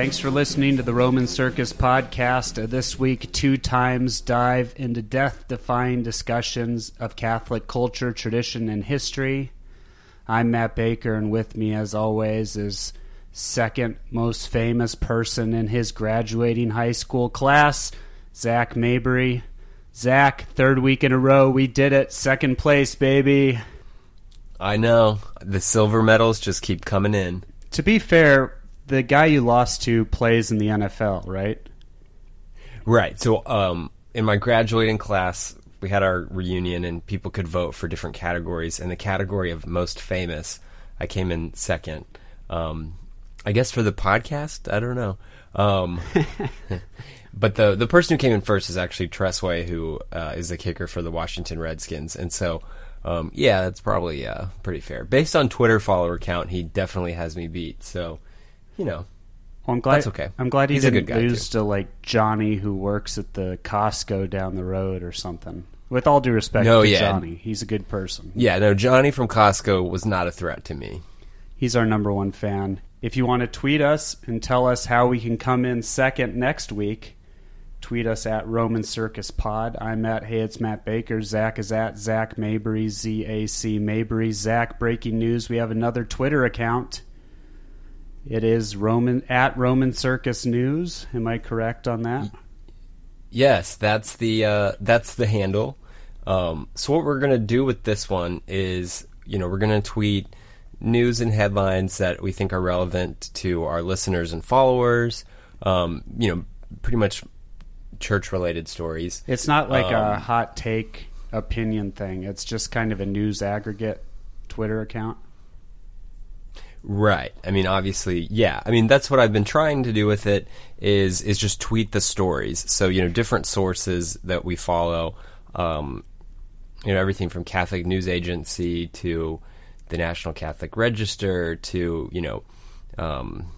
Thanks for listening to the Roman Circus podcast. Uh, this week, two times dive into death defying discussions of Catholic culture, tradition, and history. I'm Matt Baker, and with me, as always, is second most famous person in his graduating high school class, Zach Mabry. Zach, third week in a row, we did it. Second place, baby. I know. The silver medals just keep coming in. To be fair, the guy you lost to plays in the NFL, right? Right. So, um, in my graduating class, we had our reunion and people could vote for different categories. In the category of most famous, I came in second. Um, I guess for the podcast, I don't know. Um, but the the person who came in first is actually Tress Way, who uh, is the kicker for the Washington Redskins, and so um, yeah, that's probably uh, pretty fair. Based on Twitter follower count, he definitely has me beat. So you know, well, I'm glad. That's okay. I'm glad he He's didn't good guy, lose too. to like Johnny, who works at the Costco down the road or something. With all due respect No, to yeah. Johnny, he's a good person. yeah, no, Johnny from Costco was not a threat to me. He's our number one fan. If you want to tweet us and tell us how we can come in second next week, tweet us at Roman Circus Pod. I'm at Hey, it's Matt Baker. Zach is at Zach Mabry, Z A C Mabry. Zach, breaking news. We have another Twitter account. It is Roman at Roman Circus News. Am I correct on that? Yes, that's the uh, that's the handle. Um, so what we're gonna do with this one is, you know, we're gonna tweet news and headlines that we think are relevant to our listeners and followers. Um, you know, pretty much church-related stories. It's not like a Um, hot take opinion thing. It's just kind of a news aggregate Twitter account. Right. I mean, obviously, yeah. I mean, that's what I've been trying to do with it is is just tweet the stories. So you know, different sources that we follow. Um, you know, everything from Catholic News Agency to the National Catholic Register to you know. Um,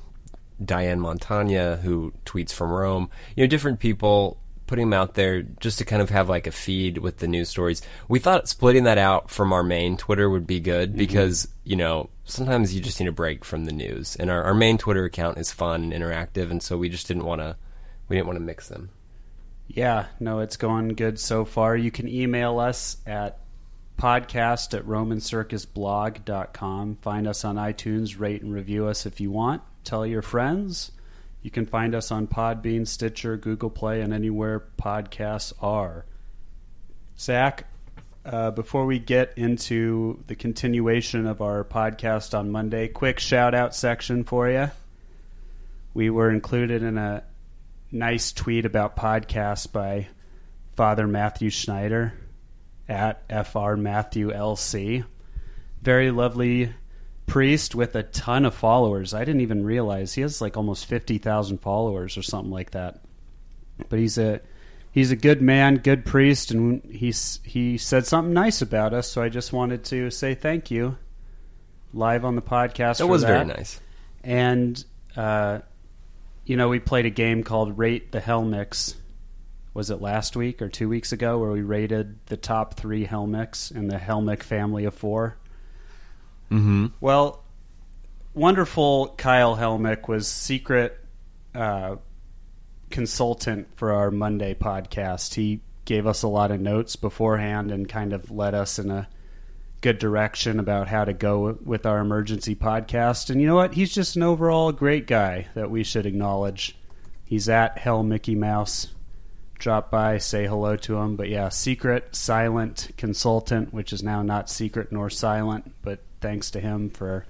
Diane Montagna, who tweets from Rome. You know, different people putting them out there just to kind of have like a feed with the news stories. We thought splitting that out from our main Twitter would be good mm-hmm. because, you know, sometimes you just need a break from the news. And our, our main Twitter account is fun and interactive, and so we just didn't want to we didn't want to mix them. Yeah, no, it's going good so far. You can email us at podcast at romancircusblog.com. Find us on iTunes, rate and review us if you want. Tell your friends. You can find us on Podbean, Stitcher, Google Play, and anywhere podcasts are. Zach, uh, before we get into the continuation of our podcast on Monday, quick shout out section for you. We were included in a nice tweet about podcasts by Father Matthew Schneider at FR Matthew LC. Very lovely priest with a ton of followers. I didn't even realize he has like almost 50,000 followers or something like that. But he's a he's a good man, good priest and he's he said something nice about us, so I just wanted to say thank you live on the podcast That was that. very nice. And uh, you know, we played a game called Rate the Helmix. Was it last week or two weeks ago where we rated the top three Helmix in the Helmick family of four? Mm-hmm. Well, wonderful Kyle Helmick was secret uh, consultant for our Monday podcast. He gave us a lot of notes beforehand and kind of led us in a good direction about how to go with our emergency podcast. And you know what? He's just an overall great guy that we should acknowledge. He's at Hell Mickey Mouse. Drop by, say hello to him. But yeah, secret, silent consultant, which is now not secret nor silent, but thanks to him for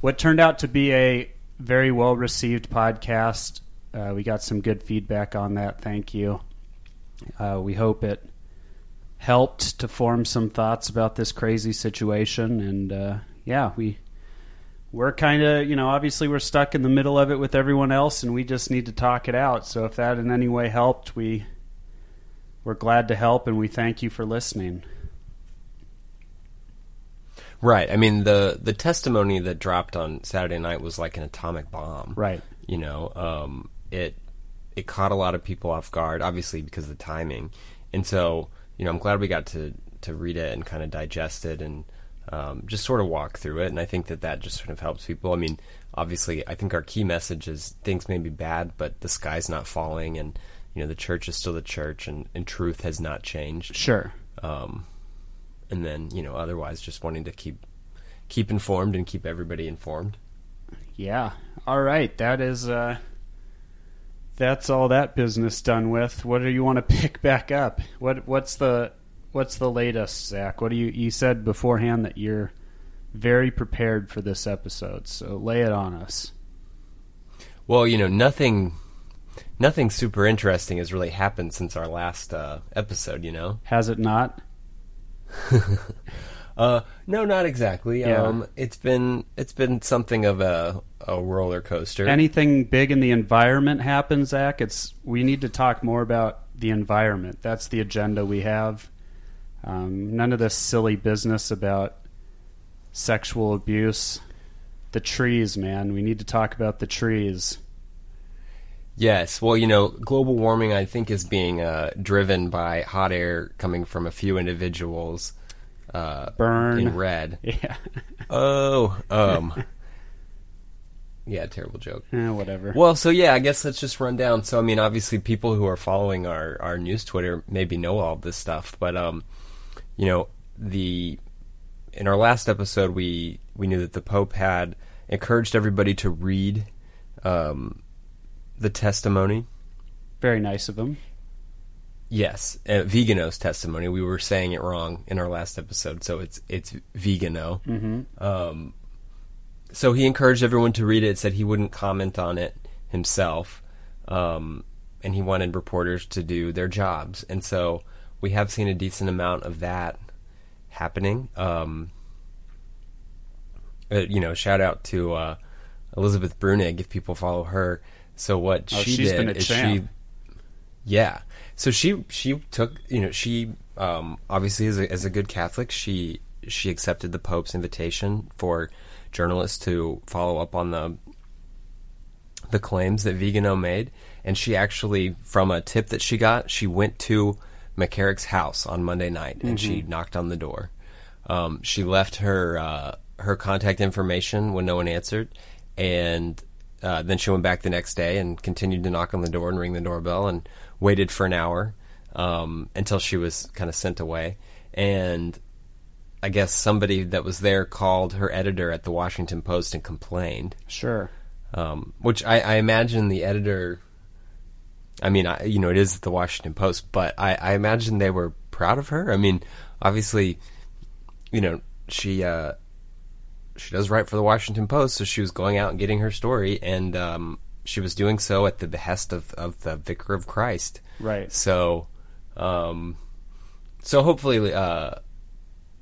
what turned out to be a very well received podcast. Uh, we got some good feedback on that. Thank you. Uh, we hope it helped to form some thoughts about this crazy situation. And uh, yeah, we we're kind of you know obviously we're stuck in the middle of it with everyone else, and we just need to talk it out. So if that in any way helped, we we're glad to help, and we thank you for listening. Right. I mean the the testimony that dropped on Saturday night was like an atomic bomb. Right. You know, um, it it caught a lot of people off guard, obviously because of the timing. And so, you know, I'm glad we got to to read it and kind of digest it and um, just sort of walk through it. And I think that that just sort of helps people. I mean, obviously, I think our key message is things may be bad, but the sky's not falling, and you know the church is still the church, and, and truth has not changed. Sure. Um, and then you know, otherwise, just wanting to keep keep informed and keep everybody informed. Yeah. All right. That is. Uh, that's all that business done with. What do you want to pick back up? What What's the What's the latest, Zach? What do you you said beforehand that you're very prepared for this episode, so lay it on us. Well, you know, nothing nothing super interesting has really happened since our last uh, episode, you know? Has it not? uh, no, not exactly. Yeah. Um, it's been it's been something of a, a roller coaster. Anything big in the environment happen, Zach? It's we need to talk more about the environment. That's the agenda we have. Um, none of this silly business about sexual abuse. The trees, man. We need to talk about the trees. Yes, well, you know, global warming, I think, is being uh, driven by hot air coming from a few individuals. Uh, Burn in red. Yeah. Oh, um, yeah, terrible joke. Eh, whatever. Well, so yeah, I guess let's just run down. So, I mean, obviously, people who are following our our news Twitter maybe know all this stuff, but um, you know, the in our last episode, we we knew that the Pope had encouraged everybody to read um, the testimony. Very nice of them. Yes, uh, Vigano's testimony. We were saying it wrong in our last episode, so it's it's Vigano. Mm-hmm. Um, so he encouraged everyone to read it. Said he wouldn't comment on it himself, um, and he wanted reporters to do their jobs. And so we have seen a decent amount of that happening. Um, uh, you know, shout out to uh, Elizabeth Bruenig if people follow her. So what Oh, she she's did is champ. she, yeah. So she she took you know she um, obviously as a, as a good Catholic she she accepted the Pope's invitation for journalists to follow up on the the claims that Vigano made, and she actually, from a tip that she got, she went to McCarrick's house on Monday night and she knocked on the door. Um, she left her uh, her contact information when no one answered, and uh, then she went back the next day and continued to knock on the door and ring the doorbell and waited for an hour um, until she was kind of sent away. And I guess somebody that was there called her editor at the Washington Post and complained Sure. um, which I, I imagine the editor. I mean, I, you know, it is the Washington Post, but I, I imagine they were proud of her. I mean, obviously, you know, she uh, she does write for the Washington Post, so she was going out and getting her story, and um, she was doing so at the behest of, of the Vicar of Christ. Right. So, um, so hopefully, uh,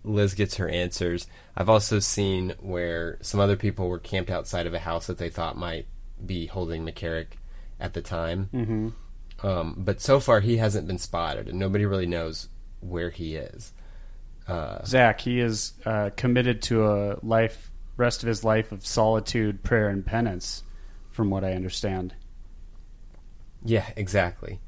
Liz gets her answers. I've also seen where some other people were camped outside of a house that they thought might be holding McCarrick at the time. Mm-hmm. Um, but so far, he hasn't been spotted, and nobody really knows where he is. Uh, Zach, he is uh, committed to a life, rest of his life of solitude, prayer, and penance, from what I understand. Yeah, exactly.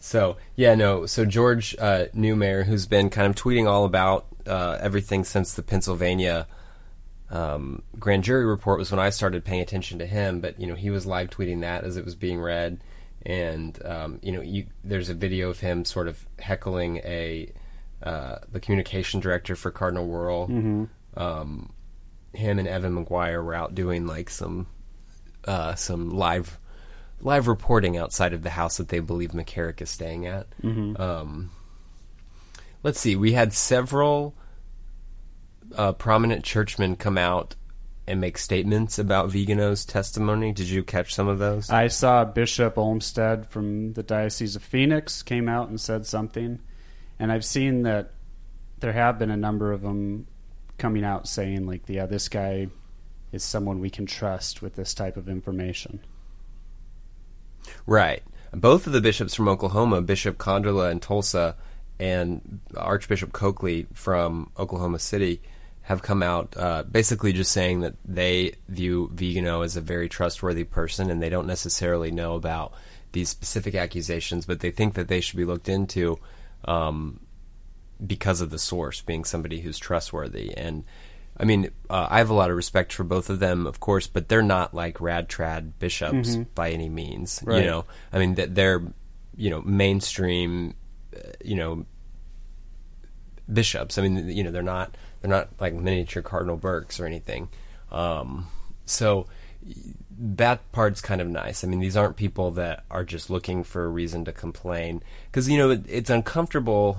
So yeah, no. So George uh, Neumayr, who's been kind of tweeting all about uh, everything since the Pennsylvania um, grand jury report, was when I started paying attention to him. But you know, he was live tweeting that as it was being read, and um, you know, you, there's a video of him sort of heckling a uh, the communication director for Cardinal Wuerl. Mm-hmm. Um, him and Evan McGuire were out doing like some uh, some live live reporting outside of the house that they believe McCarrick is staying at. Mm-hmm. Um, let's see, we had several uh, prominent churchmen come out and make statements about Vigano's testimony. Did you catch some of those? I saw Bishop Olmsted from the Diocese of Phoenix came out and said something, and I've seen that there have been a number of them coming out saying like, "Yeah, this guy is someone we can trust with this type of information." Right. Both of the bishops from Oklahoma, Bishop Konderla in Tulsa and Archbishop Coakley from Oklahoma City, have come out uh, basically just saying that they view Vigano as a very trustworthy person and they don't necessarily know about these specific accusations, but they think that they should be looked into um, because of the source being somebody who's trustworthy. And I mean, uh, I have a lot of respect for both of them, of course, but they're not like rad trad bishops by any means. Mm-hmm. Right. You know, I mean, th- they're you know mainstream, uh, you know, bishops. I mean, you know, they're not they're not like miniature Cardinal Burkes or anything. Um, so that part's kind of nice. I mean, these aren't people that are just looking for a reason to complain because you know it, it's uncomfortable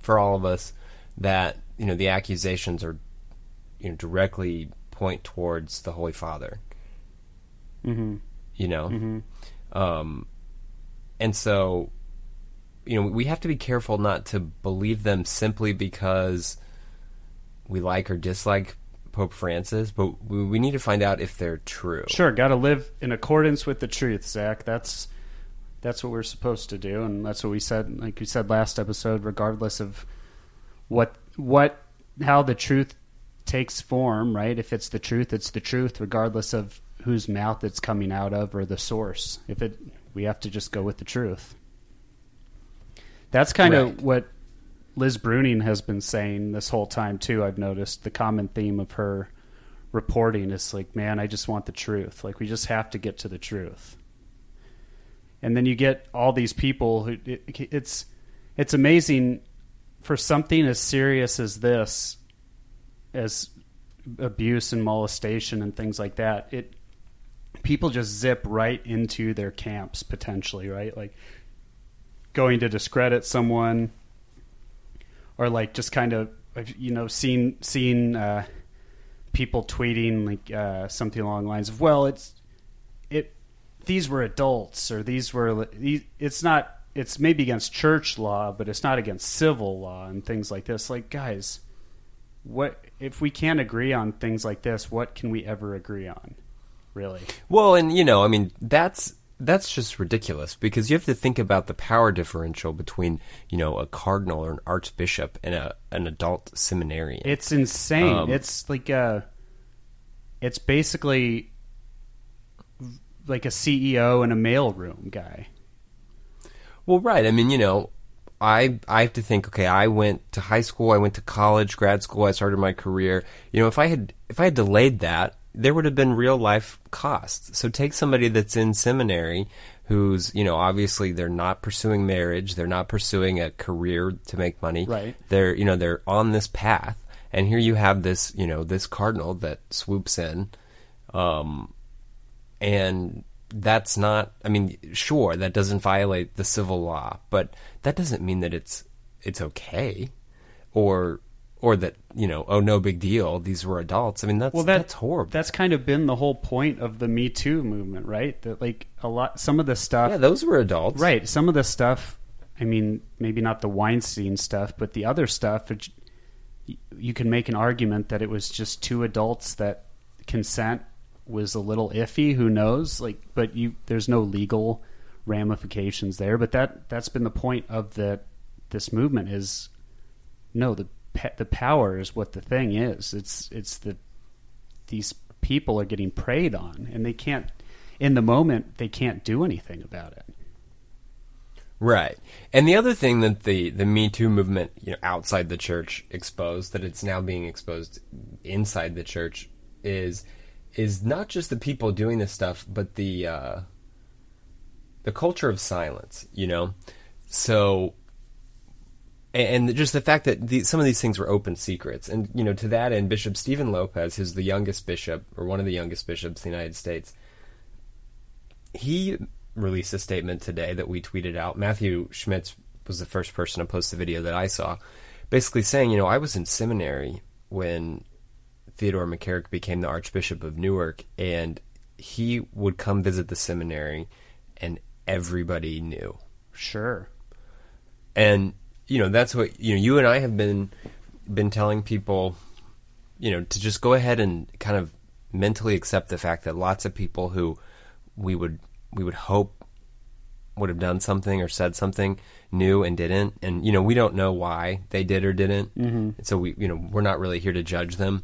for all of us that you know the accusations are you know directly point towards the Holy Father. Mm-hmm. You know, um, and so you know we have to be careful not to believe them simply because we like or dislike Pope Francis, but we, need to find out if they're true. Sure, got to live in accordance with the truth, Zach. That's that's what we're supposed to do, and that's what we said. Like we said last episode, regardless of what what how the truth takes form, right? If it's the truth, it's the truth, regardless of whose mouth it's coming out of or the source. If it, we have to just go with the truth. That's kind Right. of what Liz Bruenig has been saying this whole time too. I've noticed the common theme of her reporting is like, man, I just want the truth. Like we just have to get to the truth. And then you get all these people who it, it's it's amazing for something as serious as this as abuse and molestation and things like that. It people just zip right into their camps potentially, right? Like going to discredit someone or like just kind of you know seeing seeing uh, people tweeting like uh, something along the lines of well it's it these were adults or these were it's not it's maybe against church law but it's not against civil law and things like this. Like guys what if we can't agree on things like this what can we ever agree on really? Well, and you know, I mean, that's that's just ridiculous because you have to think about the power differential between you know a cardinal or an archbishop and a an adult seminarian. It's insane. Um, it's like a, it's basically like a CEO and a mailroom guy. Well, right. I mean, you know, I I have to think. Okay, I went to high school. I went to college, grad school. I started my career. You know, if I had if I had delayed that, there would have been real life costs. So take somebody that's in seminary, who's you know obviously they're not pursuing marriage, they're not pursuing a career to make money. Right. They're you know they're on this path, and here you have this you know this cardinal that swoops in, um, and that's not i mean sure that doesn't violate the civil law but that doesn't mean that it's it's okay or or that you know oh no big deal these were adults i mean that's Well, that, that's horrible That's kind of been the whole point of the Me Too movement, right? That like a lot, some of the stuff, yeah those were adults right? Some of the stuff. I mean, maybe not the Weinstein stuff, but the other stuff. It, you can make an argument that it was just two adults that consent was a little iffy. Who knows? Like, but you there's no legal ramifications there. But that that's been the point of the this movement is no the the power is what the thing is. It's it's the these people are getting preyed on, and they can't in the moment they can't do anything about it. Right. And the other thing that the, the Me Too movement, you know, outside the church exposed, that it's now being exposed inside the church, is is not just the people doing this stuff, but the uh, the culture of silence. You know, so and just the fact that the, some of these things were open secrets, and you know, to that end, Bishop Steven Lopes, who's the youngest bishop or one of the youngest bishops in the United States, he released a statement today that we tweeted out. Matthew Schmitz was the first person to post the video that I saw, basically saying, you know, I was in seminary when Theodore McCarrick became the Archbishop of Newark, and he would come visit the seminary, and everybody knew. Sure. And you know, that's what you know. You and I have been been telling people, you know, to just go ahead and kind of mentally accept the fact that lots of people who we would we would hope would have done something or said something knew and didn't and you know we don't know why they did or didn't mm-hmm. so we you know we're not really here to judge them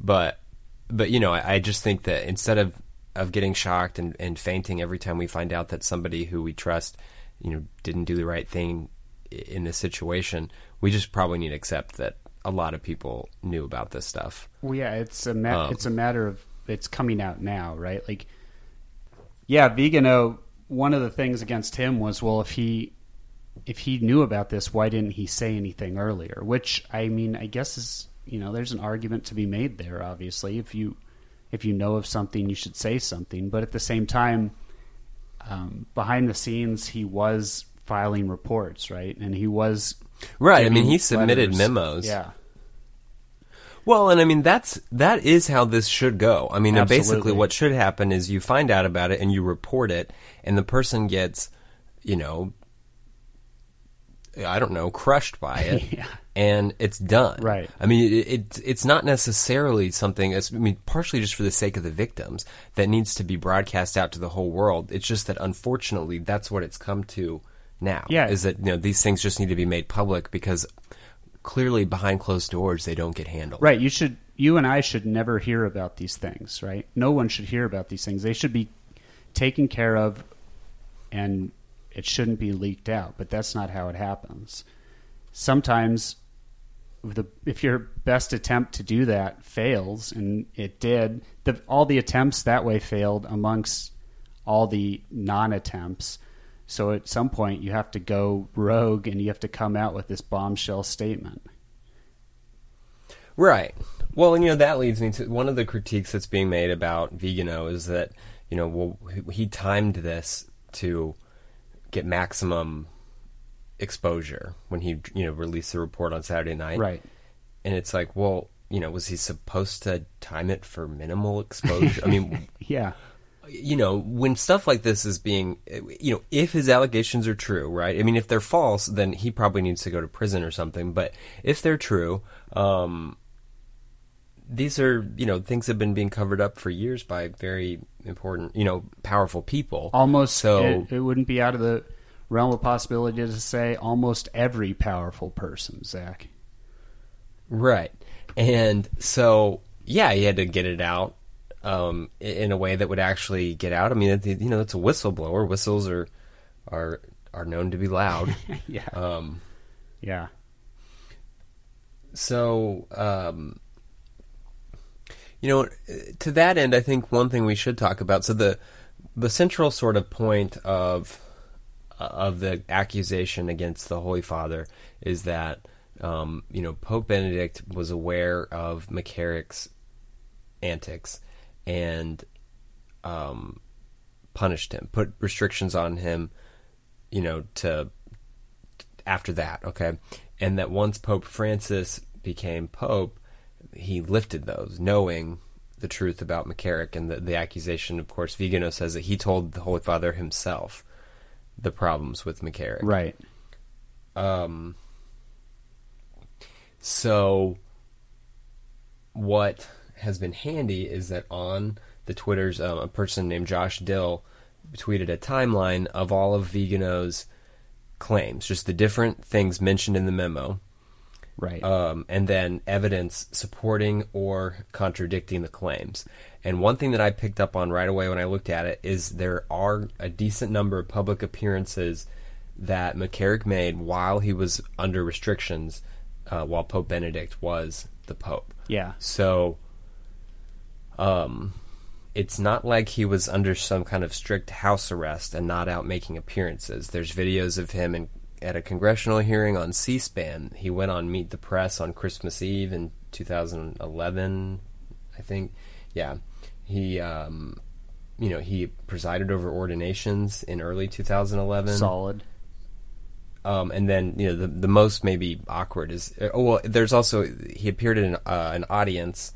but but you know I, I just think that instead of of getting shocked and, and fainting every time we find out that somebody who we trust you know didn't do the right thing in this situation we just probably need to accept that a lot of people knew about this stuff. Well, yeah, it's a ma- Um, it's a matter of it's coming out now, right? Like, yeah, Vigano. One of the things against him was, well, if he if he knew about this, why didn't he say anything earlier? Which I mean, I guess is you know, there's an argument to be made there. Obviously, if you if you know of something, you should say something. But at the same time, um, behind the scenes, he was filing reports, right? And he was Right. I mean, he submitted letters. memos. Yeah, Well, and I mean that's that is how this should go. I mean, basically, what should happen is you find out about it and you report it, and the person gets, you know, I don't know, crushed by it, Yeah. and it's done. Right. I mean, it, it it's not necessarily something. I mean, partially just for the sake of the victims that needs to be broadcast out to the whole world. It's just that unfortunately, that's what it's come to now. Yeah. is that you know these things just need to be made public because clearly behind closed doors they don't get handled. Right. You should. You and I should never hear about these things. Right. No one should hear about these things. They should be taken care of, and it shouldn't be leaked out. But that's not how it happens. Sometimes, the if your best attempt to do that fails, and it did, the, all the attempts that way failed amongst all the non-attempts. So at some point, you have to go rogue, and you have to come out with this bombshell statement. Right. Well, and you know that leads me to one of the critiques that's being made about Vigano is that you know well he- he timed this to get maximum exposure when he you know released the report on Saturday night. Right. And it's like, well, you know, was he supposed to time it for minimal exposure? I mean, Yeah. You know, when stuff like this is being, you know, if his allegations are true, right? I mean, if they're false, then he probably needs to go to prison or something. But if they're true, um, these are, you know, things have been being covered up for years by very important, you know, powerful people. almost So- it, it wouldn't be out of the realm of possibility to say almost every powerful person zach Right. And so, yeah, he had to get it out um, in a way that would actually get out. I mean, you know, it's a whistleblower. Whistles are are are known to be loud. yeah um, yeah so, um, you know, to that end, I think one thing we should talk about. So the the central sort of point of of the accusation against the Holy Father is that um, you know Pope Benedict was aware of McCarrick's antics and um, punished him, put restrictions on him, you know, to after that, okay, and that once Pope Francis became Pope, he lifted those, knowing the truth about McCarrick and the, the accusation. Of course, Vigano says that he told the Holy Father himself the problems with McCarrick. right Um, so, what has been handy is that on the Twitters, um, a person named Josh Dill tweeted a timeline of all of Vigano's claims, just the different things mentioned in the memo, right um, and then evidence supporting or contradicting the claims. And one thing that I picked up on right away when I looked at it is there are a decent number of public appearances that McCarrick made while he was under restrictions, uh, while Pope Benedict was the Pope. yeah So, um, it's not like he was under some kind of strict house arrest and not out making appearances. There's videos of him in, at a congressional hearing on C-SPAN. He went on Meet the Press on Christmas Eve in 2011, I think. Yeah, he, um, you know, he presided over ordinations in early 2011 solid um, and then you know the the most maybe awkward is oh well there's also he appeared in uh, an audience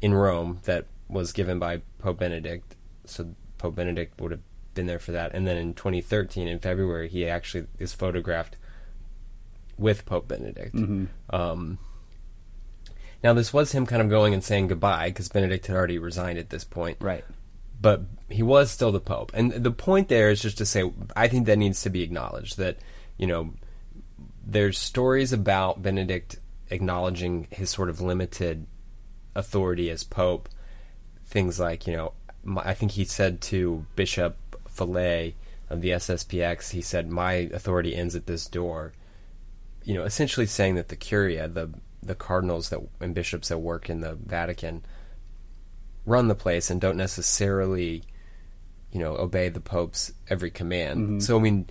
in Rome that was given by Pope Benedict so Pope Benedict would have been there for that and then in 2013 in February he actually is photographed with Pope Benedict um, now this was him kind of going and saying goodbye because Benedict had already resigned at this point right but he was still the pope. And the point there is just to say, I think that needs to be acknowledged that you know there's stories about Benedict acknowledging his sort of limited authority as pope. Things like you know, my, I think he said to Bishop Fellay of the SSPX, he said, "My authority ends at this door." You know, essentially saying that the curia, the the cardinals that and bishops that work in the Vatican run the place and don't necessarily, you know, obey the Pope's every command. Mm-hmm. So I mean,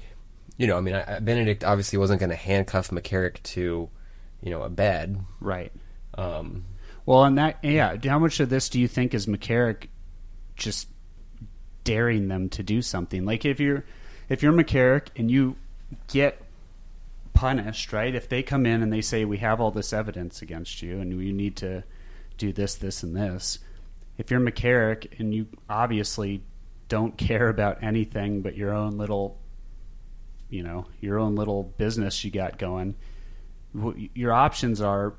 you know, I mean, I, Benedict obviously wasn't going to handcuff McCarrick to, you know, a bed. Right. Um, Well, and that yeah, how much of this do you think is McCarrick just daring them to do something? Like if you're if you're McCarrick and you get punished, right? If they come in and they say we have all this evidence against you and you need to do this, this, and this. If you're McCarrick and you obviously don't care about anything but your own little, you know, your own little business you got going, your options are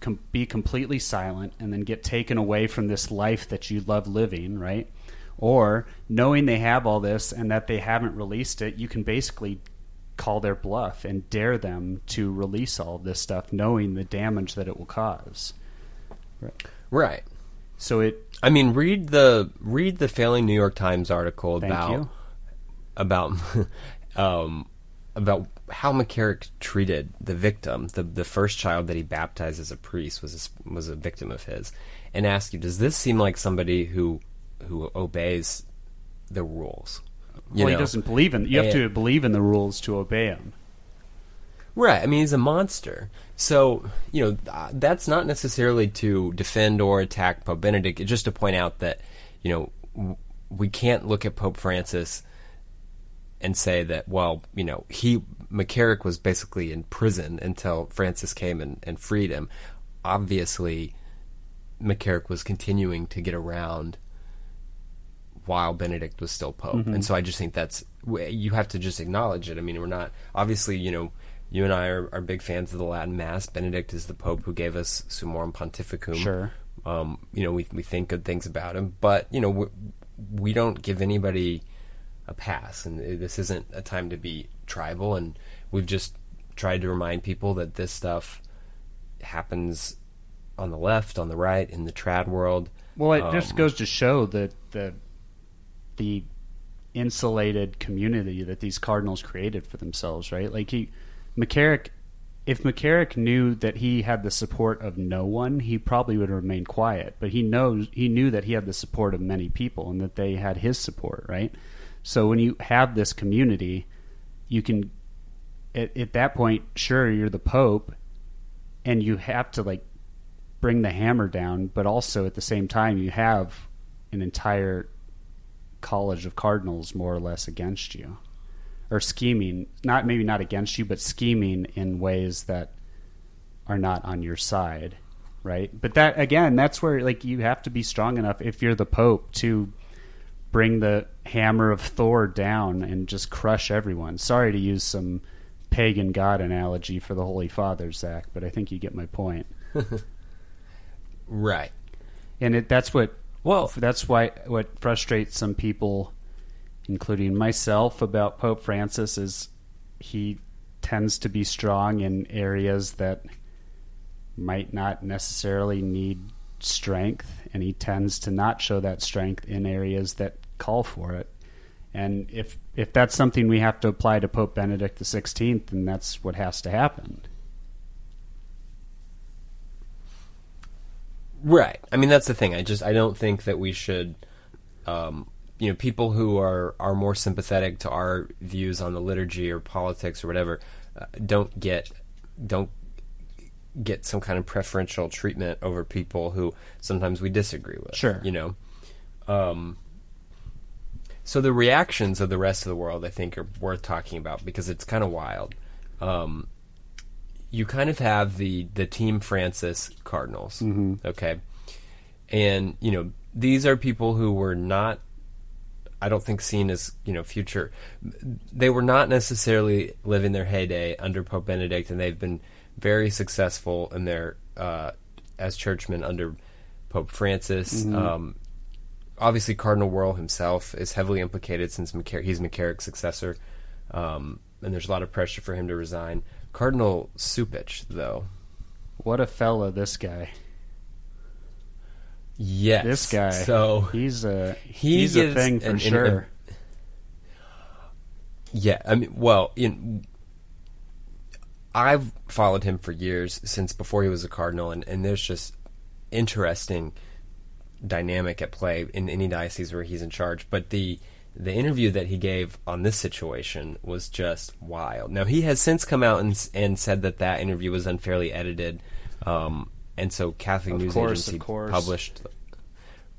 com- be completely silent and then get taken away from this life that you love living, right? Or knowing they have all this and that they haven't released it, you can basically call their bluff and dare them to release all of this stuff, knowing the damage that it will cause. right. Right. So it I mean, read the read the failing New York Times article about you. about um, about how McCarrick treated the victim. The the first child that he baptized as a priest was a, was a victim of his, and ask you, does this seem like somebody who who obeys the rules? You well, he doesn't believe in. You have And- to believe in the rules to obey them. Right. I mean, he's a monster. So, you know, uh, that's not necessarily to defend or attack Pope Benedict. It's just to point out that, you know, w- we can't look at Pope Francis and say that, well, you know, he, McCarrick was basically in prison until Francis came and, and freed him. Obviously, McCarrick was continuing to get around while Benedict was still pope, and so I just think that's you have to just acknowledge it. I mean, we're not obviously, you know, you and I are, are big fans of the Latin Mass. Benedict is the pope who gave us Summorum Pontificum. Sure. Um, you know, we we think good things about him, but you know, we, we don't give anybody a pass, and this isn't a time to be tribal. And we've just tried to remind people that this stuff happens on the left, on the right, in the trad world. Well, it just Um, goes to show that the the insulated community that these Cardinals created for themselves, right? Like he McCarrick if McCarrick knew that he had the support of no one, he probably would remain quiet. But he knows he knew that he had the support of many people and that they had his support, right? So when you have this community, you can at, at that point, sure, you're the Pope, and you have to like bring the hammer down, but also at the same time, you have an entire college of cardinals more or less against you, or scheming not maybe not against you, but scheming in ways that are not on your side, right? But that again, that's where like you have to be strong enough if you're the Pope to bring the hammer of Thor down and just crush everyone. Sorry to use some pagan god analogy for the Holy Father, Zach, but I think you get my point. Right. And it that's what Well, that's why what frustrates some people, including myself, about Pope Francis is he tends to be strong in areas that might not necessarily need strength, and he tends to not show that strength in areas that call for it. And if if that's something we have to apply to Pope Benedict the Sixteenth, then that's what has to happen. Right. I mean, that's the thing. I just I don't think that we should, um, you know, people who are are more sympathetic to our views on the liturgy or politics or whatever, uh, don't get don't get some kind of preferential treatment over people who sometimes we disagree with. Sure. You know. Um, so the reactions of the rest of the world, I think, are worth talking about because it's kind of wild. Um, you kind of have the the Team Francis Cardinals, okay, and you know these are people who were not, I don't think, seen as you know future. They were not necessarily living their heyday under Pope Benedict, and they've been very successful in their uh, as churchmen under Pope Francis. Um, obviously, Cardinal Wuerl himself is heavily implicated since McCar- he's McCarrick's successor, um, and there's a lot of pressure for him to resign. Cardinal Cupich, though, What a fella this guy. yes, This guy. So he's a he he's a thing for an- an- sure. yeah, I mean, well, in I've followed him for years since before he was a cardinal, and, and there's just interesting dynamic at play in any diocese where he's in charge. But the the interview that he gave on this situation was just wild. Now he has since come out and and said that that interview was unfairly edited, um, and so Catholic Of News course, Agency published.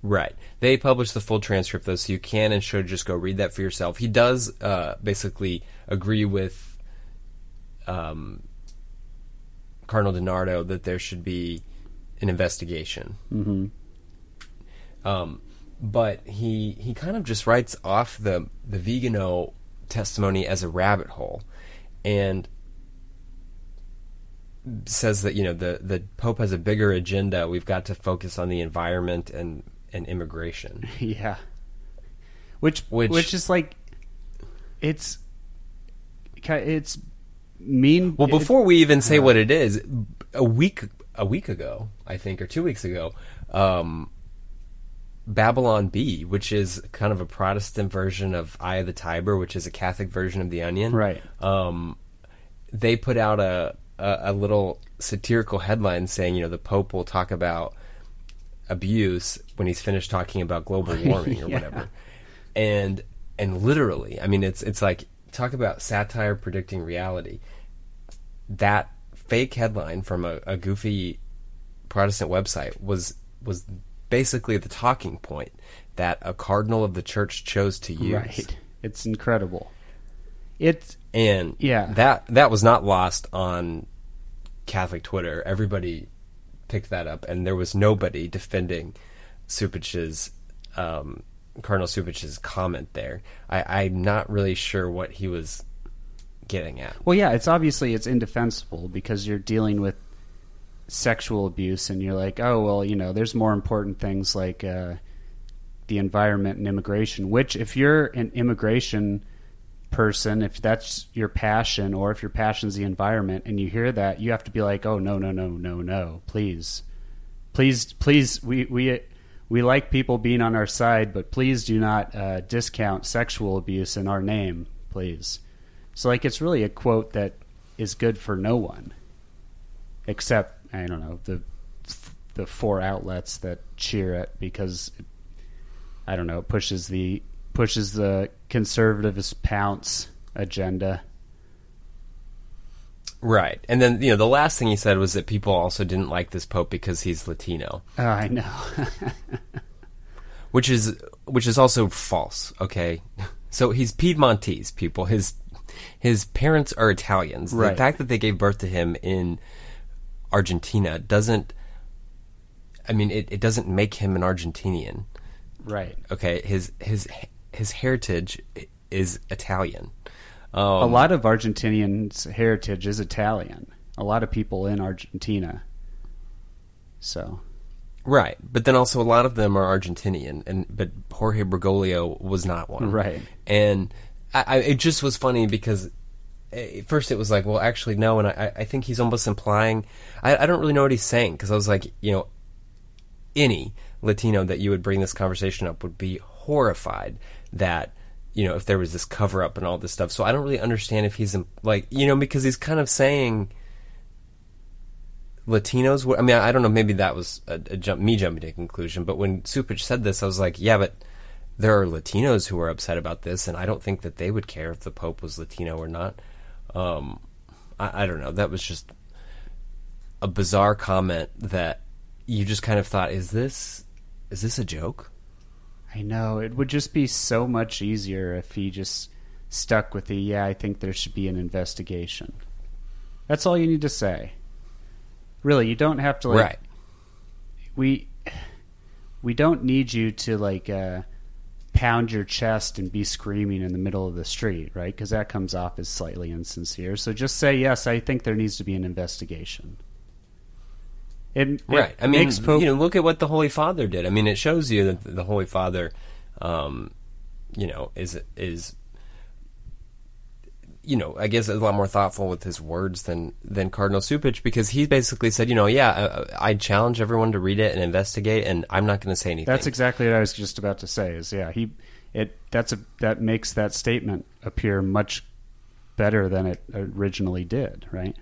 Right, they published the full transcript though, so you can and should just go read that for yourself. He does uh, basically agree with um, Cardinal DiNardo that there should be an investigation. Mm-hmm. Um, but he he kind of just writes off the the Vigano testimony as a rabbit hole, and says that you know the the Pope has a bigger agenda. We've got to focus on the environment and and immigration. Yeah. Which, Which- which is like it's it's mean. Well, before we even say what it is, a week a week ago, I think, or two weeks ago, um, Babylon Bee, which is kind of a Protestant version of Eye of the Tiber, which is a Catholic version of The Onion, Right. Um, they put out a, a a little satirical headline saying, you know, the Pope will talk about abuse when he's finished talking about global warming or Yeah. whatever, and and literally, I mean, it's it's like talk about satire predicting reality. That fake headline from a, a goofy Protestant website was was basically the talking point that a cardinal of the church chose to use. right. It's incredible. It's And Yeah. that that was not lost on Catholic Twitter. Everybody picked that up, and there was nobody defending Cupich's um, Cardinal Cupich's comment there. I, I'm not really sure what he was getting at. well, yeah. It's obviously it's indefensible because you're dealing with sexual abuse, and you're like, oh well, you know, there's more important things like uh, the environment and immigration. Which, if you're an immigration person, if that's your passion, or if your passion's the environment, and you hear that, you have to be like, oh no, no, no, no, no, please, please, please, we we we like people being on our side, but please do not uh, discount sexual abuse in our name, please. So, like, it's really a quote that is good for no one, except I don't know the the four outlets that cheer it because it, I don't know it pushes the pushes the conservativist pounce agenda. Right. And then, you know, the last thing he said was that people also didn't like this pope because he's Latino, Oh, I know. which is which is also false, okay? So he's Piedmontese, people. His his parents are Italians. The fact that they gave birth to him in Argentina doesn't I mean, it, it doesn't make him an Argentinian. right. Okay, his his his heritage is Italian. Um, a lot of Argentinians' heritage is Italian. A lot of people in Argentina. So Right, but then also a lot of them are Argentinian, and but Jorge Bergoglio was not one. Right. and I, I, it just was funny because at first it was like, well, actually no, and I, I think he's almost implying. I, I don't really know what he's saying because I was like, you know, any Latino that you would bring this conversation up would be horrified that you know if there was this cover up and all this stuff. So I don't really understand if he's like you know because he's kind of saying. Latinos. were- I mean, I don't know. Maybe that was a, a jump, me jumping to a conclusion. But when Cupich said this, I was like, yeah, but there are Latinos who are upset about this, and I don't think that they would care if the Pope was Latino or not. Um, I, I don't know. That was just a bizarre comment that you just kind of thought, is this is this a joke? I know it would just be so much easier if he just stuck with the yeah. I think there should be an investigation. That's all you need to say. Really, you don't have to like right. we we don't need you to like uh, pound your chest and be screaming in the middle of the street, right? Because that comes off as slightly insincere. So just say yes. I think there needs to be an investigation. It, it Right. I mean, makes Pope you know, look at what the Holy Father did. I mean, it shows you that the Holy Father, um, you know, is is you know, I guess a lot more thoughtful with his words than than Cardinal Cupich because he basically said, you know, yeah, uh, I, I challenge everyone to read it and investigate, and I'm not going to say anything. That's exactly what I was just about to say. Is yeah, he it that's a that makes that statement appear much better than it originally did, right?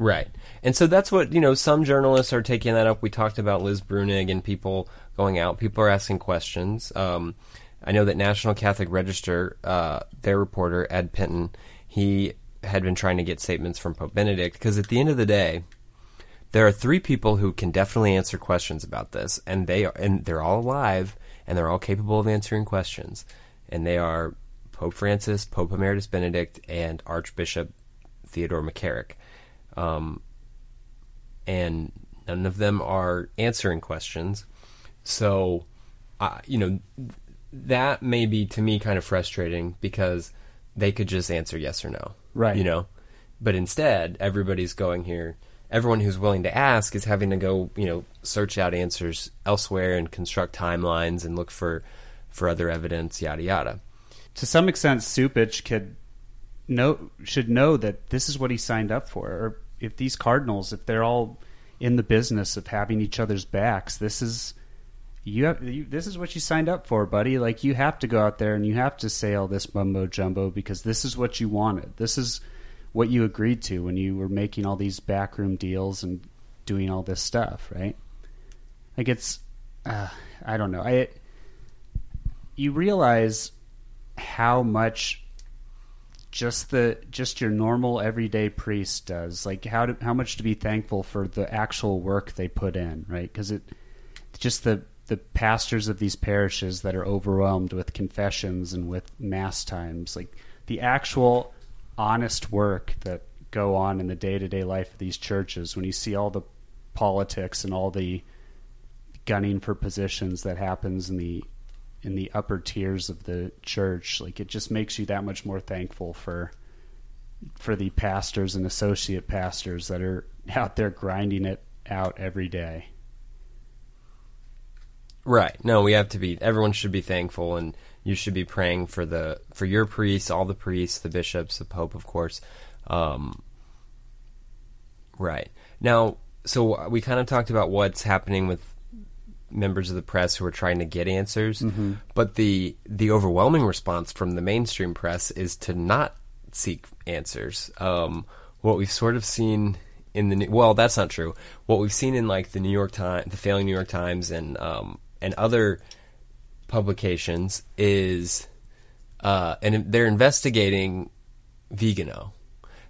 Right. And so that's what, you know, some journalists are taking that up. We talked about Liz Bruenig and people going out. People are asking questions. Um, I know that National Catholic Register, uh, their reporter, Ed Pentin, he had been trying to get statements from Pope Benedict because at the end of the day, there are three people who can definitely answer questions about this, and they are, and they're all alive, and they're all capable of answering questions, and they are Pope Francis, Pope Emeritus Benedict, and Archbishop Theodore McCarrick. Um, and none of them are answering questions. So, uh, you know, that may be to me kind of frustrating because they could just answer yes or no. Right. You know, but instead, everybody's going here. Everyone who's willing to ask is having to go, you know, search out answers elsewhere and construct timelines and look for for other evidence, yada yada. To some extent, Cupich could know should know that this is what he signed up for. Or if these Cardinals, if they're all in the business of having each other's backs, this is you have you, this is what you signed up for, buddy. Like you have to go out there and you have to say all this mumbo jumbo because this is what you wanted. This is what you agreed to when you were making all these backroom deals and doing all this stuff, right? Like it's, uh, I don't know. I you realize how much just the just your normal everyday priest does. Like how to, how much to be thankful for the actual work they put in, right? Because it just the the pastors of these parishes that are overwhelmed with confessions and with mass times, like the actual honest work that go on in the day to day life of these churches. When you see all the politics and all the gunning for positions that happens in the in the upper tiers of the church, like it just makes you that much more thankful for for the pastors and associate pastors that are out there grinding it out every day. Right. No, we have to be. Everyone should be thankful, and you should be praying for the for your priests, all the priests, the bishops, the pope, of course. Um, right now, so we kind of talked about what's happening with members of the press who are trying to get answers, Mm-hmm. but the the overwhelming response from the mainstream press is to not seek answers. Um, what we've sort of seen in the well, that's not true. What we've seen in like the New York Times, the failing New York Times, and um, and other publications is, uh, and they're investigating Vigano.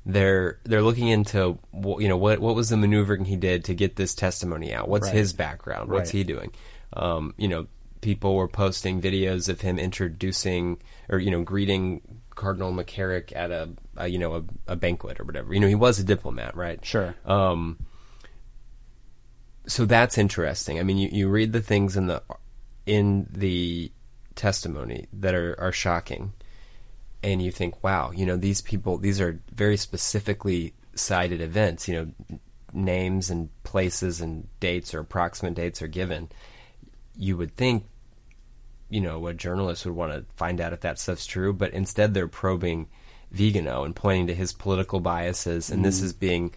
They're they're looking into you know what what was the maneuvering he did to get this testimony out. What's Right. his background? What's Right. he doing? Um, you know, people were posting videos of him introducing or you know greeting Cardinal McCarrick at a, a you know a, a banquet or whatever. You know, he was a diplomat, right? Sure. Um, so that's interesting. I mean, you, you read the things in the in the testimony that are, are shocking, and you think, wow, you know, these people, these are very specifically cited events. You know, names and places and dates or approximate dates are given. You would think, you know, a journalist would want to find out if that stuff's true, but instead they're probing Vigano and pointing to his political biases, and this is being,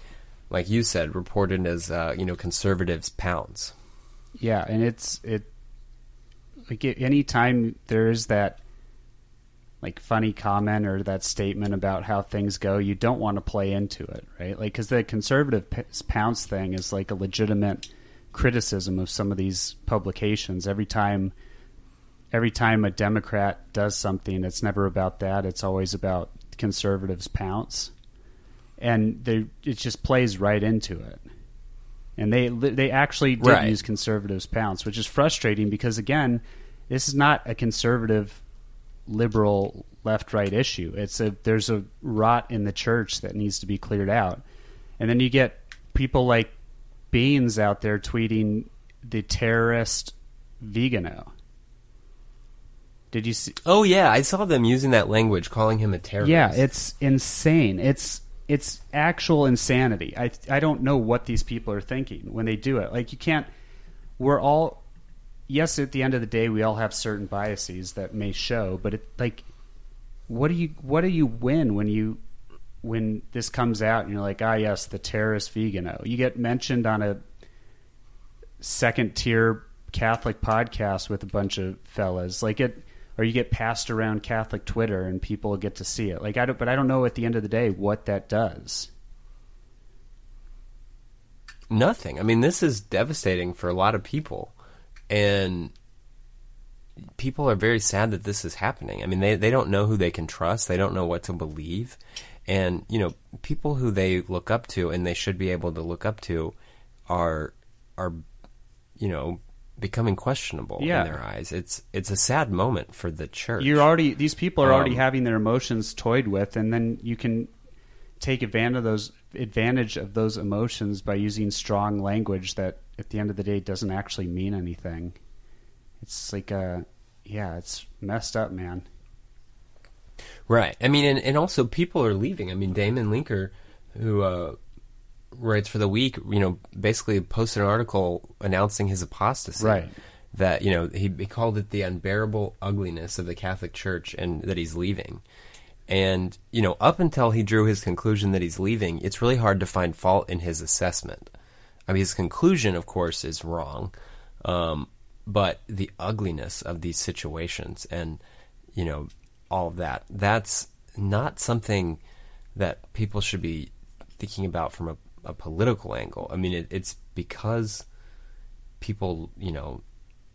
like you said, reported as uh, you know conservatives pounds. Yeah, and it's it like a- anytime there is that like funny comment or that statement about how things go, you don't want to play into it, right? Like because the conservative p- pounce thing is like a legitimate criticism of some of these publications. Every time, every time a Democrat does something, it's never about that. It's always about conservatives pounce, and they it just plays right into it and they they actually did Right. use conservatives pounce, which is frustrating because again, this is not a conservative liberal left right issue. It's a there's a rot in the church that needs to be cleared out, and then you get people like Beans out there tweeting the terrorist Vigano. Did you see? Oh yeah, I saw them using that language, calling him a terrorist. Yeah, it's insane. It's it's actual insanity. I I don't know what these people are thinking when they do it. Like you can't. We're all. Yes, at the end of the day, we all have certain biases that may show, but it like, what do you what do you win when you when this comes out and you're like, ah, yes, the terrorist Vigano. You get mentioned on a second tier Catholic podcast with a bunch of fellas. Like it, or you get passed around Catholic Twitter and people get to see it. Like I don't, but I don't know at the end of the day what that does. nothing. I mean, this is devastating for a lot of people, and people are very sad that this is happening. I mean, they they don't know who they can trust. They don't know what to believe, and you know, people who they look up to and they should be able to look up to are are you know becoming questionable Yeah. in their eyes. It's it's a sad moment for the church. You're already these people are already Um, having their emotions toyed with, and then you can take advantage of those advantage of those emotions by using strong language that, at the end of the day, doesn't actually mean anything. It's like a yeah, it's messed up, man. Right. I mean, and, and also people are leaving. I mean, Damon Linker, who uh, writes for the Week, you know, basically posted an article announcing his apostasy. Right. That you know he, he called it the unbearable ugliness of the Catholic Church, and that he's leaving. And you know, up until he drew his conclusion that he's leaving, it's really hard to find fault in his assessment. I mean, his conclusion, of course, is wrong, um, but the ugliness of these situations and you know all of that—that's not something that people should be thinking about from a, a political angle. I mean, it, it's because people, you know,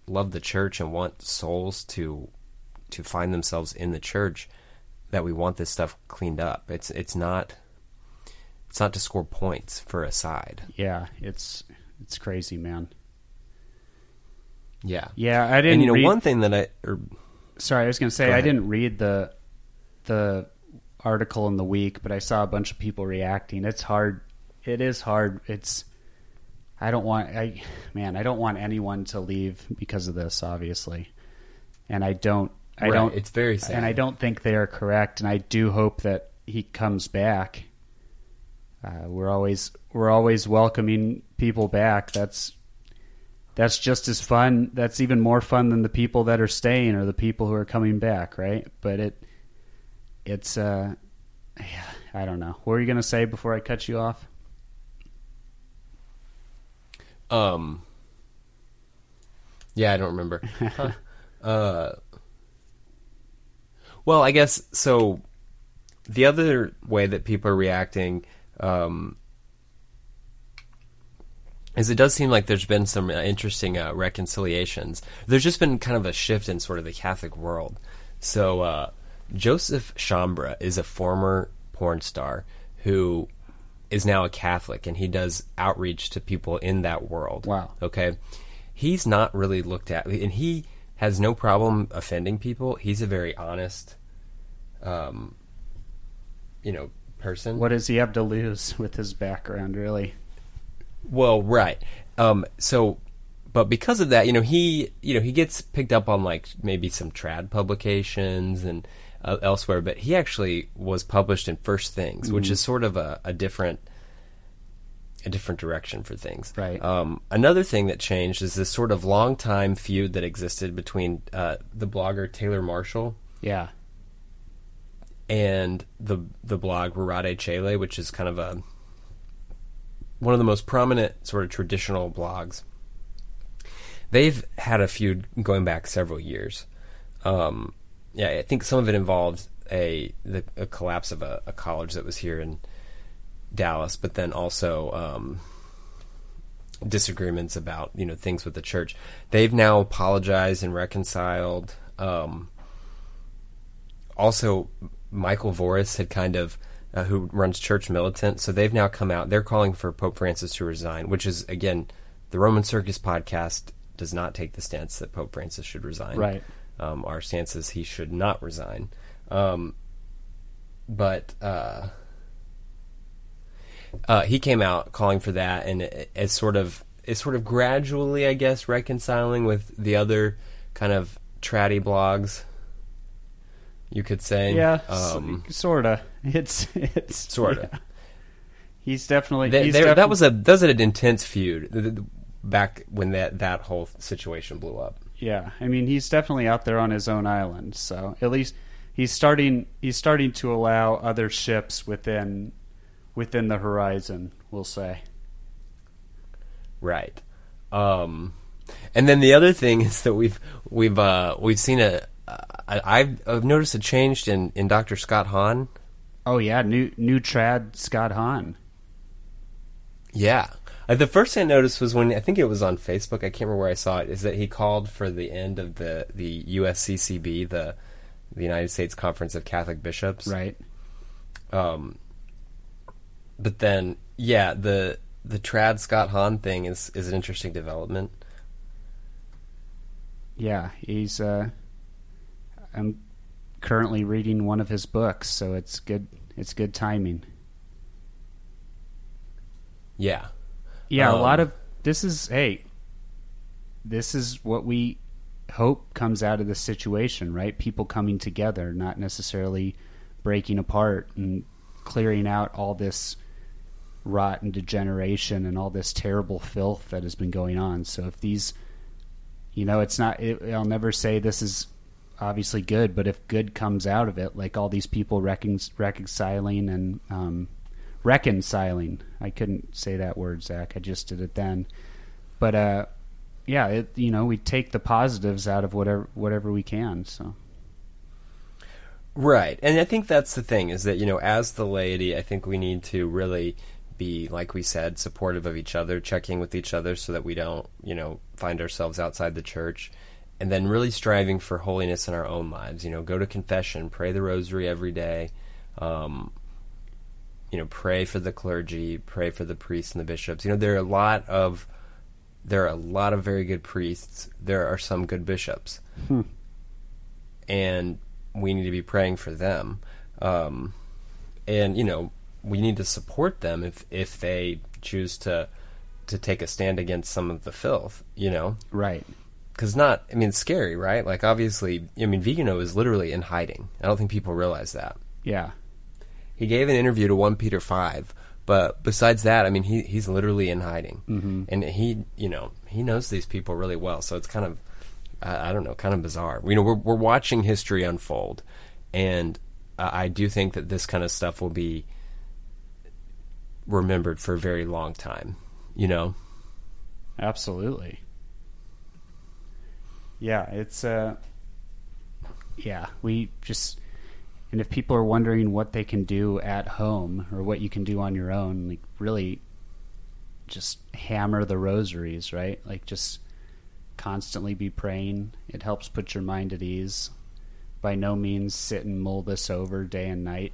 love the church and want souls to to find themselves in the church that we want this stuff cleaned up. It's it's not it's not to score points for a side. Yeah, it's it's crazy, man. Yeah. Yeah, I didn't. And you know read, one thing that I or, Sorry, I was going to say Go I didn't read the the article in the week, but I saw a bunch of people reacting. It's hard. It is hard. It's I don't want I man, I don't want anyone to leave because of this, obviously. And I don't I Right, don't it's very sad. And I don't think they are correct and I do hope that he comes back. Uh, we're always we're always welcoming people back. That's that's just as fun. That's even more fun than the people that are staying or the people who are coming back, right? But it, it's, uh, yeah, I don't know. What were you going to say before I cut you off? um yeah, I don't remember. Huh. uh well, I guess so the other way that people are reacting um is it does seem like there's been some uh, interesting uh, reconciliations. There's just been kind of a shift in sort of the Catholic world. So uh, Joseph Sciambra is a former porn star who is now a Catholic, and he does outreach to people in that world. Wow. Okay, he's not really looked at, and he has no problem offending people. He's a very honest, um, you know, person. What does he have to lose with his background, really? Well, right. Um, so, but because of that, you know, he, you know, he gets picked up on like maybe some trad publications and uh, elsewhere, but he actually was published in First Things, which is sort of a, a different, a different direction for things. Right. Um, another thing that changed is this sort of long time feud that existed between uh, the blogger Taylor Marshall Yeah. And the the blog Rorate Caeli, which is kind of a one of the most prominent sort of traditional blogs. They've had a feud going back several years. Um, yeah, I think some of it involved a the a collapse of a, a college that was here in Dallas, but then also um, disagreements about you know things with the church. They've now apologized and reconciled. Um, also, Michael Voris had kind of uh, who runs Church Militant, so they've now come out. They're calling for Pope Francis to resign, which is again, the Roman Circus podcast does not take the stance that Pope Francis should resign. Right. Um, our stance is he should not resign. Um, but uh, uh, he came out calling for that, and it- it's sort of is sort of gradually, I guess, reconciling with the other kind of tratty blogs. You could say, Yeah. Um, sort of. It's, it's, Sorta. yeah. He's definitely, Th- he's defi- that was a that was an intense feud back when that that whole situation blew up. Yeah, I mean he's definitely out there on his own island. So at least he's starting he's starting to allow other ships within within the horizon. We'll say. Right. Um, and then the other thing is that we've we've uh, we've seen a I, I've, I've noticed a change in, in Dr. Scott Hahn. Oh yeah, new new trad Scott Hahn. Yeah. Uh, the first thing I noticed was when I think it was on Facebook. I can't remember where I saw it. Is that he called for the end of the the USCCB, the the United States Conference of Catholic Bishops. Right. Um, but then, yeah, the the trad Scott Hahn thing is is an interesting development. Yeah, he's. Uh, I'm currently reading one of his books, so it's good. It's good timing. Yeah, Yeah, a Um, lot of this is hey, this is what we hope comes out of this situation, right? People coming together, not necessarily breaking apart and clearing out all this rot and degeneration and all this terrible filth that has been going on. So if these, you know, it's not. It, I'll never say this is obviously good, but if good comes out of it, like all these people recon- reconciling and um, reconciling. I couldn't say that word, Zach. I just did it then. But uh, yeah, it, you know, we take the positives out of whatever whatever we can. So right. And I think that's the thing is that you know, as the laity, I think we need to really be, like we said, supportive of each other, checking with each other, so that we don't, you know, find ourselves outside the church. And then really striving for holiness in our own lives. You know, go to confession, pray the rosary every day. Um, you know, pray for the clergy, pray for the priests and the bishops. You know, there are a lot of there are a lot of very good priests. There are some good bishops, Hmm. and we need to be praying for them. Um, and you know, we need to support them if if they choose to to take a stand against some of the filth. You know, right, because not. I mean, it's scary, right? Like, obviously, I mean, Vigano is literally in hiding. I don't think people realize that. yeah, He gave an interview to One Peter Five, but besides that, I mean, he he's literally in hiding, mm-hmm. and he, you know, he knows these people really well. So it's kind of, I, I don't know, kind of bizarre. You know, we're we're watching history unfold, and uh, I do think that this kind of stuff will be remembered for a very long time. You know, absolutely. Yeah, it's uh, yeah, we just. And if people are wondering what they can do at home or what you can do on your own, like really just hammer the rosaries, right? Like just constantly be praying. It helps put your mind at ease. By no means sit and mull this over day and night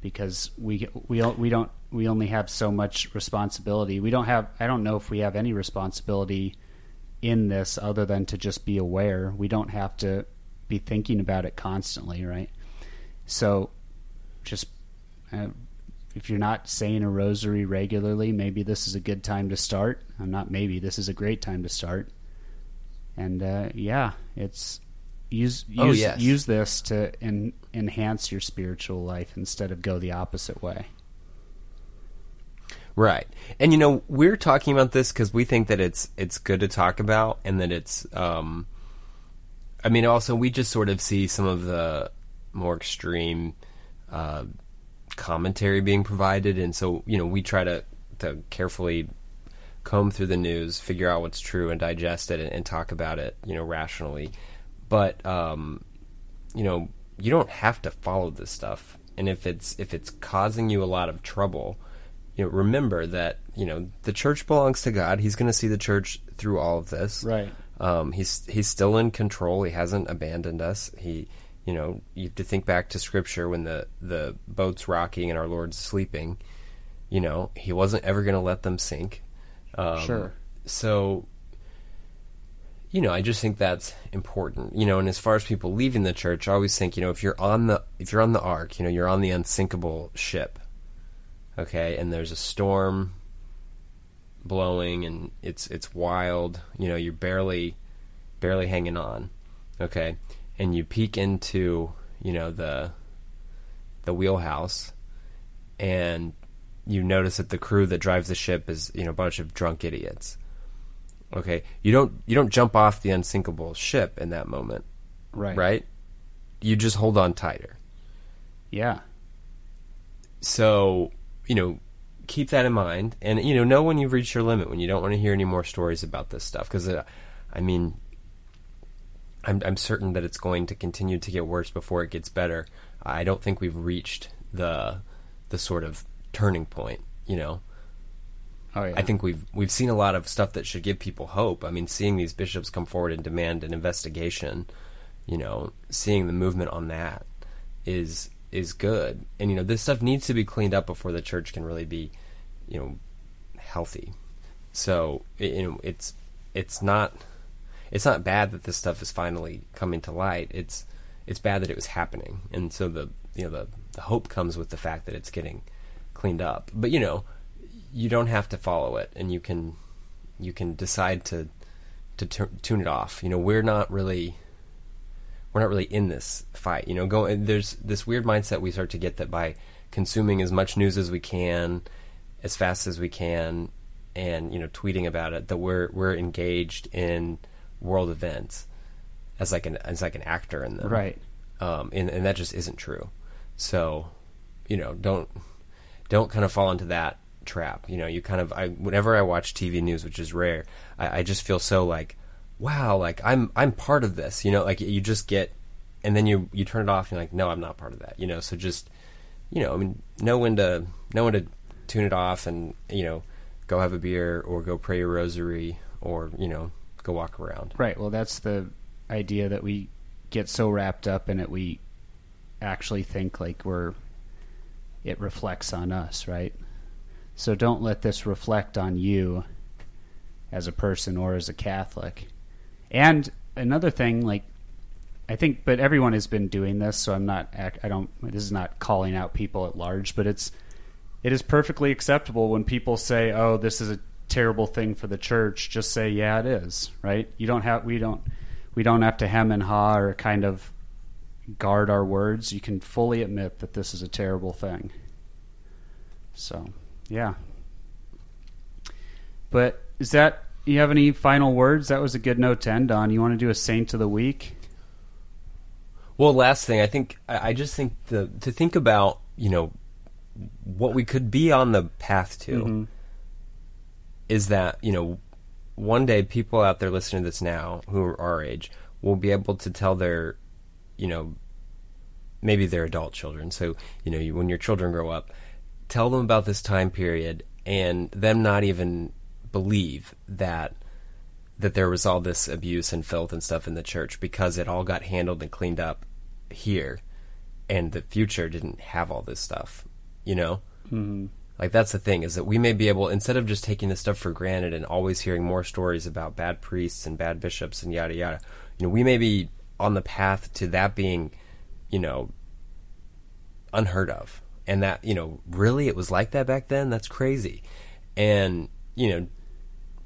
because we we we don't we only have so much responsibility. We don't have I don't know if we have any responsibility in this other than to just be aware. We don't have to be thinking about it constantly, right? So just uh, if you're not saying a rosary regularly, maybe this is a good time to start. I'm not maybe this is a great time to start. And uh, yeah, it's use use Oh, yes. use this to en- enhance your spiritual life instead of go the opposite way. Right. And you know, we're talking about this because we think that it's it's good to talk about, and that it's. Um, I mean, also we just sort of see some of the more extreme uh, commentary being provided, and so you know we try to to carefully comb through the news, figure out what's true, and digest it, and, and talk about it, you know, rationally. But um, you know, you don't have to follow this stuff, and if it's if it's causing you a lot of trouble you know, remember that you know the church belongs to God. He's going to see the church through all of this. Right. Um, he's he's still in control. He hasn't abandoned us. He, you know, you have to think back to Scripture when the the boat's rocking and our Lord's sleeping. You know, He wasn't ever going to let them sink. Um, Sure. So, you know, I just think that's important. You know, and as far as people leaving the church, I always think, you know, if you're on the if you're on the ark, you know, you're on the unsinkable ship okay and there's a storm blowing and it's it's wild. You know you're barely barely hanging on. Okay and you peek into you know the the wheelhouse and you notice that the crew that drives the ship is you know a bunch of drunk idiots. Okay you don't you don't jump off the unsinkable ship in that moment Right. right? You just hold on tighter. Yeah. so you know keep that in mind and you know know when you've reached your limit when you don't want to hear any more stories about this stuff because uh, i mean I'm, I'm certain that it's going to continue to get worse before it gets better i don't think we've reached the the sort of turning point you know Oh, yeah. I think we've we've seen a lot of stuff that should give people hope. I mean, seeing these bishops come forward and demand an investigation, you know, seeing the movement on that is is good. And you know, this stuff needs to be cleaned up before the church can really be, you know, healthy. So you know, it's it's not it's not bad that this stuff is finally coming to light. It's it's bad that it was happening, and so the you know the the hope comes with the fact that it's getting cleaned up. But you know, you don't have to follow it, and you can you can decide to to t- tune it off. You know, we're not really we're not really in this fight. You know, go there's this weird mindset we start to get that by consuming as much news as we can, as fast as we can, and you know, tweeting about it, that we're we're engaged in world events as like an as like an actor in them, Right. Um, and and that just isn't true. So, you know, don't don't kind of fall into that trap. You know, you kind of I whenever I watch TV news, which is rare, I, I just feel so like, wow, like I'm I'm part of this. You know, like you just get, and then you you turn it off. and You're like, no, I'm not part of that. You know, so just you know, I mean, know when to know when to tune it off, and you know, go have a beer or go pray your rosary or you know, go walk around. Right. Well, that's the idea that we get so wrapped up in it, we actually think like we're it reflects on us, right? So don't let this reflect on you as a person or as a Catholic. And another thing, like I think, but everyone has been doing this, so I'm not. I don't. This is not calling out people at large, but it's it is perfectly acceptable when people say, "Oh, this is a terrible thing for the church." Just say, "Yeah, it is." Right? You don't have. We don't. We don't have to hem and haw or kind of guard our words. You can fully admit that this is a terrible thing. So, yeah. But is that you have any final words? That was a good note to end on. You want to do a saint of the week? Well, last thing, I think I just think the to think about you know what we could be on the path to Mm-hmm. is that you know one day people out there listening to this now who are our age will be able to tell their you know maybe their adult children. So you know you, when your children grow up, tell them about this time period and them not even believe that that there was all this abuse and filth and stuff in the church because it all got handled and cleaned up here and the future didn't have all this stuff you know? Mm-hmm. like that's the thing is that we may be able instead of just taking this stuff for granted and always hearing more stories about bad priests and bad bishops and yada yada you know we may be on the path to that being you know unheard of. And that you know really it was like that back then? That's crazy. And you know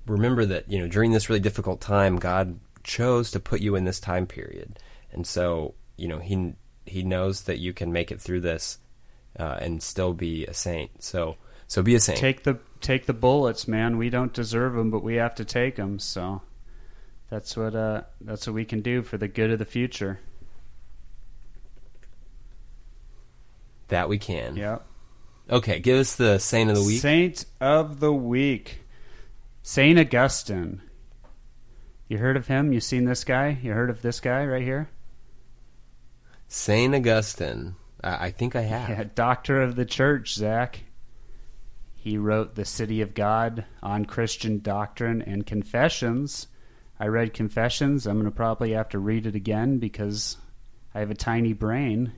remember that you know during this really difficult time god chose to put you in this time period and so you know he he knows that you can make it through this uh, and still be a saint so so be a saint Take the take the bullets, man. We don't deserve them, but we have to take them. So that's what uh, that's what we can do for the good of the future. that we can Yeah. okay give us the saint of the week Saint of the week, Saint Augustine. You heard of him? You seen this guy? You heard of this guy right here? saint augustine I, I think i have Yeah, doctor of the church, Zach. He wrote The City of God on Christian Doctrine and Confessions. I read Confessions. I'm going to probably have to read it again because I have a tiny brain.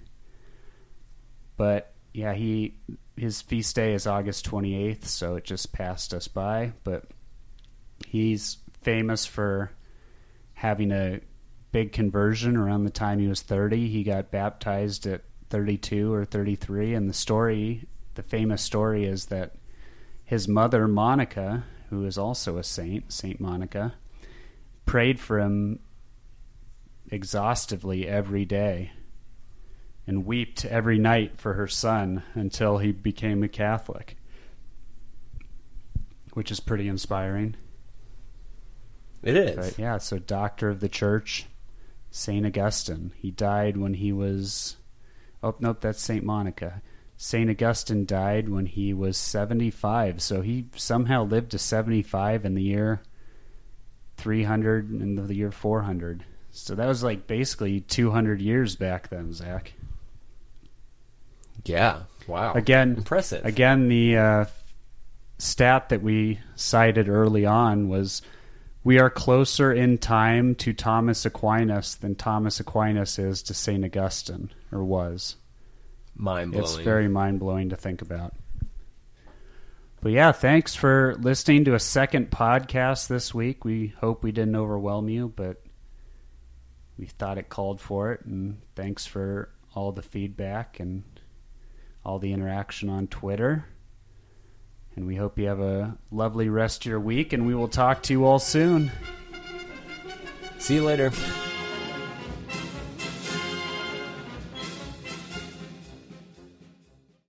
But yeah, he his feast day is August 28th, so it just passed us by, but he's famous for having a big conversion around the time he was 30. He got baptized at 32 or 33 and the story, the famous story is that his mother Monica, who is also a saint, Saint Monica, prayed for him exhaustively every day and wept every night for her son until he became a Catholic, which is pretty inspiring. It is But yeah, so doctor of the church, Saint Augustine. He died when he was. Oh nope, that's Saint Monica. Saint Augustine died when he was seventy-five. So he somehow lived to seventy-five in the year three hundred and the year four hundred. So that was like basically two hundred years back then, Zach. yeah wow Again, impressive Again, the uh, stat that we cited early on was we are closer in time to Thomas Aquinas than Thomas Aquinas is to St. Augustine, or was. Mind blowing. It's very mind blowing to think about. But yeah, thanks for listening to a second podcast this week. We hope we didn't overwhelm you, but we thought it called for it. And thanks for all the feedback and all the interaction on Twitter. And we hope you have a lovely rest of your week, and we will talk to you all soon. See you later.